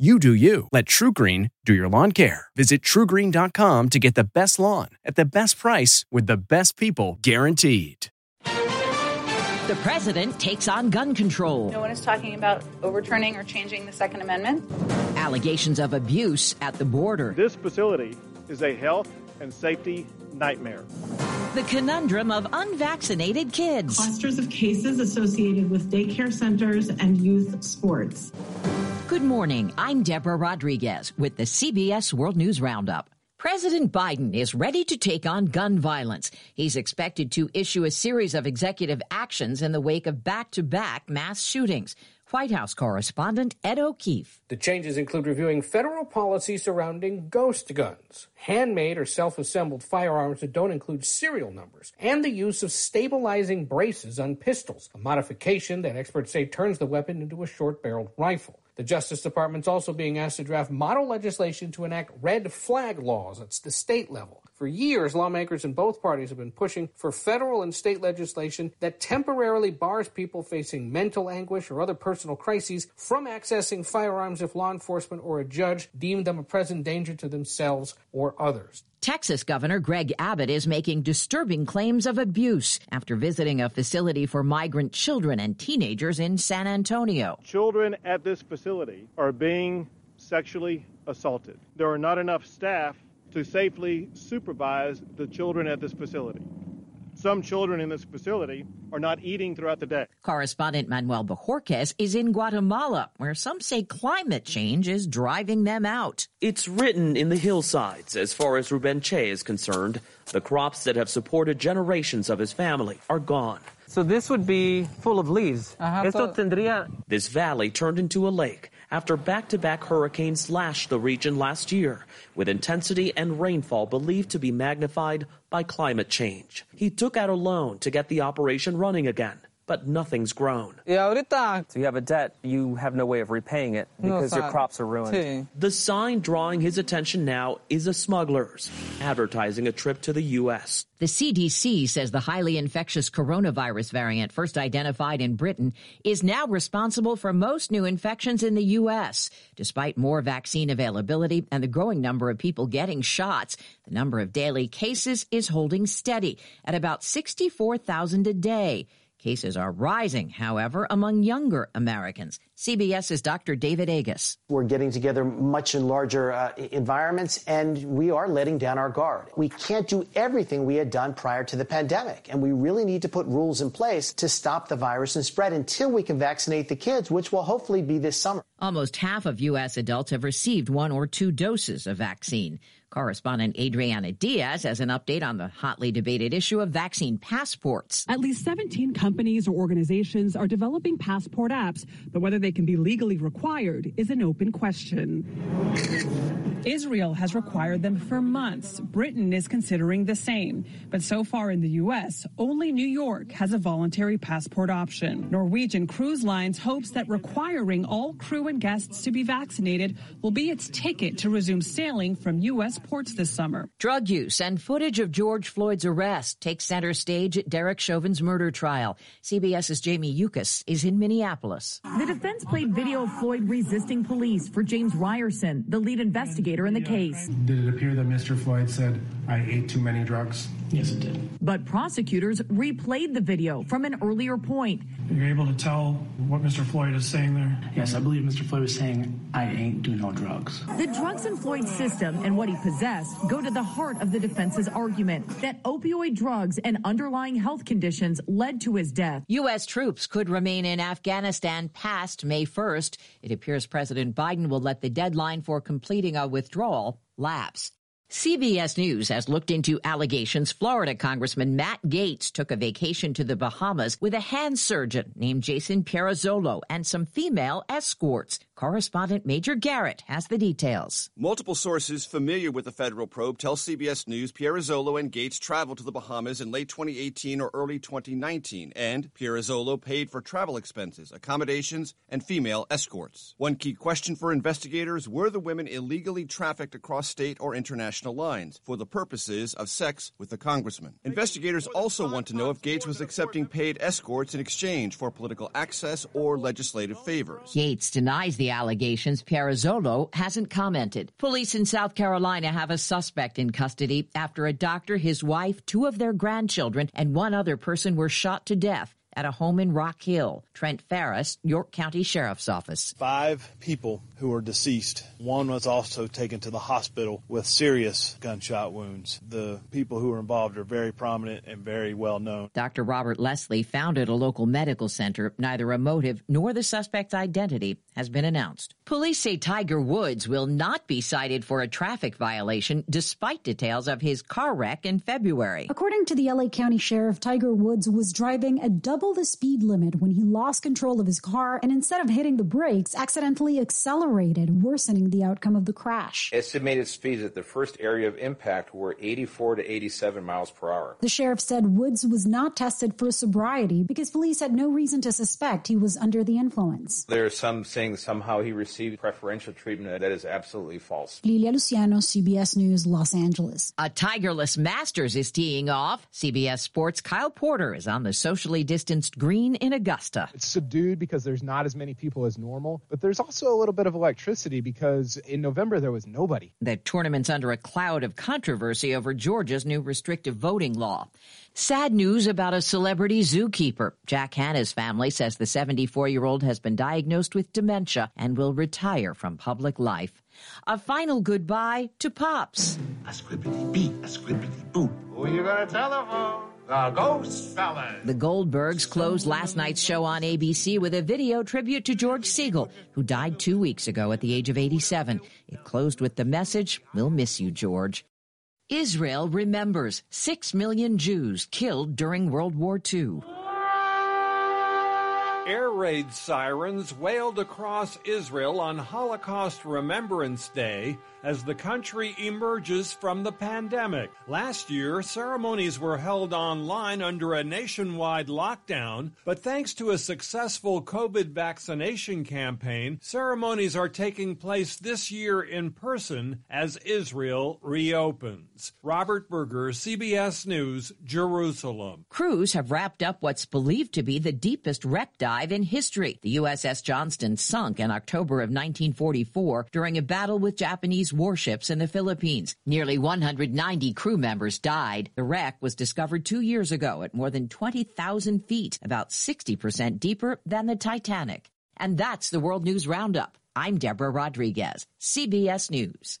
You do you. Let TruGreen do your lawn care. Visit trugreen.com to get the best lawn at the best price with the best people guaranteed. The president takes on gun control. No one is talking about overturning or changing the Second Amendment. Allegations of abuse at the border. This facility is a health and safety nightmare. The conundrum of unvaccinated kids. Clusters of cases associated with daycare centers and youth sports. Good morning. I'm Deborah Rodriguez with the CBS World News Roundup. President Biden is ready to take on gun violence. He's expected to issue a series of executive actions in the wake of back to back mass shootings. White House correspondent Ed O'Keefe. The changes include reviewing federal policy surrounding ghost guns, handmade or self assembled firearms that don't include serial numbers, and the use of stabilizing braces on pistols, a modification that experts say turns the weapon into a short barreled rifle. The Justice Department's also being asked to draft model legislation to enact red flag laws at the state level. For years, lawmakers in both parties have been pushing for federal and state legislation that temporarily bars people facing mental anguish or other personal crises from accessing firearms if law enforcement or a judge deem them a present danger to themselves or others. Texas Governor Greg Abbott is making disturbing claims of abuse after visiting a facility for migrant children and teenagers in San Antonio. Children at this facility are being sexually assaulted. There are not enough staff to safely supervise the children at this facility. Some children in this facility are not eating throughout the day. Correspondent Manuel Bojorquez is in Guatemala, where some say climate change is driving them out. It's written in the hillsides as far as Ruben Che is concerned. The crops that have supported generations of his family are gone. So this would be full of leaves. Uh-huh, Esto tendría... This valley turned into a lake after back-to-back hurricanes lashed the region last year, with intensity and rainfall believed to be magnified by climate change. He took out a loan to get the operation running again but nothing's grown. So you have a debt, you have no way of repaying it because your crops are ruined. The sign drawing his attention now is a smuggler's, advertising a trip to the U.S. The CDC says the highly infectious coronavirus variant first identified in Britain is now responsible for most new infections in the U.S. Despite more vaccine availability and the growing number of people getting shots, the number of daily cases is holding steady at about 64,000 a day. Cases are rising, however, among younger Americans. CBS's Dr. David Agus. We're getting together much in larger uh, environments, and we are letting down our guard. We can't do everything we had done prior to the pandemic, and we really need to put rules in place to stop the virus and spread until we can vaccinate the kids, which will hopefully be this summer. Almost half of U.S. adults have received one or two doses of vaccine. Correspondent Adriana Diaz has an update on the hotly debated issue of vaccine passports. At least 17 companies or organizations are developing passport apps, but whether they can be legally required is an open question. Israel has required them for months. Britain is considering the same. But so far in the U.S., only New York has a voluntary passport option. Norwegian Cruise Lines hopes that requiring all crew and guests to be vaccinated will be its ticket to resume sailing from U.S. ports this summer. Drug use and footage of George Floyd's arrest take center stage at Derek Chauvin's murder trial. CBS's Jamie Yuccas is in Minneapolis. The defense played video of Floyd resisting police for James Reyerson, the lead investigator in the case. Did it appear that Mr. Floyd said, I ate too many drugs? Yes, it did. But prosecutors replayed the video from an earlier point. You're able to tell what Mr. Floyd is saying there? Yes, I believe Mr. Floyd was saying, I ain't do no drugs. The drugs in Floyd's system and what he possessed go to the heart of the defense's argument that opioid drugs and underlying health conditions led to his death. U.S. troops could remain in Afghanistan past May 1st. It appears President Biden will let the deadline for completing a withdrawal lapse. CBS News has looked into allegations Florida Congressman Matt Gaetz took a vacation to the Bahamas with a hand surgeon named Jason Pirozzolo and some female escorts. Correspondent Major Garrett has the details. Multiple sources familiar with the federal probe tell CBS News Pirozzolo and Gaetz traveled to the Bahamas in late 2018 or early 2019, and Pirozzolo paid for travel expenses, accommodations, and female escorts. One key question for investigators were the women illegally trafficked across state or international lines for the purposes of sex with the congressman. Investigators also want to know if Gaetz was accepting paid escorts in exchange for political access or legislative favors. Gaetz denies the allegations, Pirozzolo hasn't commented. Police in South Carolina have a suspect in custody after a doctor, his wife, two of their grandchildren, and one other person were shot to death at a home in Rock Hill. Trent Faris, York County Sheriff's Office. Five people who were deceased. One was also taken to the hospital with serious gunshot wounds. The people who were involved are very prominent and very well known. Dr. Robert Lesslie founded a local medical center. Neither a motive nor the suspect's identity has been announced. Police say Tiger Woods will not be cited for a traffic violation despite details of his car wreck in February. According to the LA County Sheriff, Tiger Woods was driving at double the speed limit when he lost control of his car and instead of hitting the brakes, accidentally accelerated, worsening the outcome of the crash. Estimated speeds at the first area of impact were 84 to 87 miles per hour. The sheriff said Woods was not tested for sobriety because police had no reason to suspect he was under the influence. There are some saying somehow he received preferential treatment. That is absolutely false. Lilia Luciano, CBS News, Los Angeles. A Tigerless Masters is teeing off. CBS Sports' Kyle Porter is on the socially distanced green in Augusta. It's subdued because there's not as many people as normal, but there's also a little bit of electricity because in November there was nobody. The tournament's under a cloud of controversy over Georgia's new restrictive voting law. Sad news about a celebrity zookeeper. Jack Hanna's family says the 74 year old has been diagnosed with dementia and will retire from public life. A final goodbye to Pops. A scribbity beat, a scribbity boot. Who you gonna telephone? The Ghost Fellas. The Goldbergs closed last night's show on ABC with a video tribute to George Segal, who died two weeks ago at the age of 87. It closed with the message, We'll miss you, George. Israel remembers six million Jews killed during World War II. Air raid sirens wailed across Israel on Holocaust Remembrance Day as the country emerges from the pandemic. Last year, ceremonies were held online under a nationwide lockdown, but thanks to a successful COVID vaccination campaign, ceremonies are taking place this year in person as Israel reopens. Robert Berger, CBS News, Jerusalem. Crews have wrapped up what's believed to be the deepest wreck dive in history. The USS Johnston sunk in October of 1944 during a battle with Japanese warships in the Philippines. Nearly 190 crew members died. The wreck was discovered two years ago at more than 20,000 feet, about 60% deeper than the Titanic. And that's the World News Roundup. I'm Deborah Rodriguez, CBS News.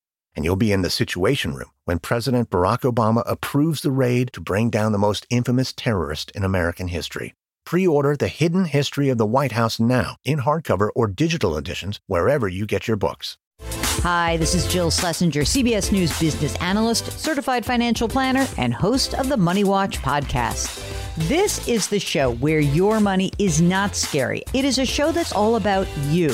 and you'll be in the Situation Room when President Barack Obama approves the raid to bring down the most infamous terrorist in American history. Pre-order The Hidden History of the White House now in hardcover or digital editions wherever you get your books. Hi, this is Jill Schlesinger, CBS News business analyst, certified financial planner, and host of the Money Watch podcast. This is the show where your money is not scary. It is a show that's all about you.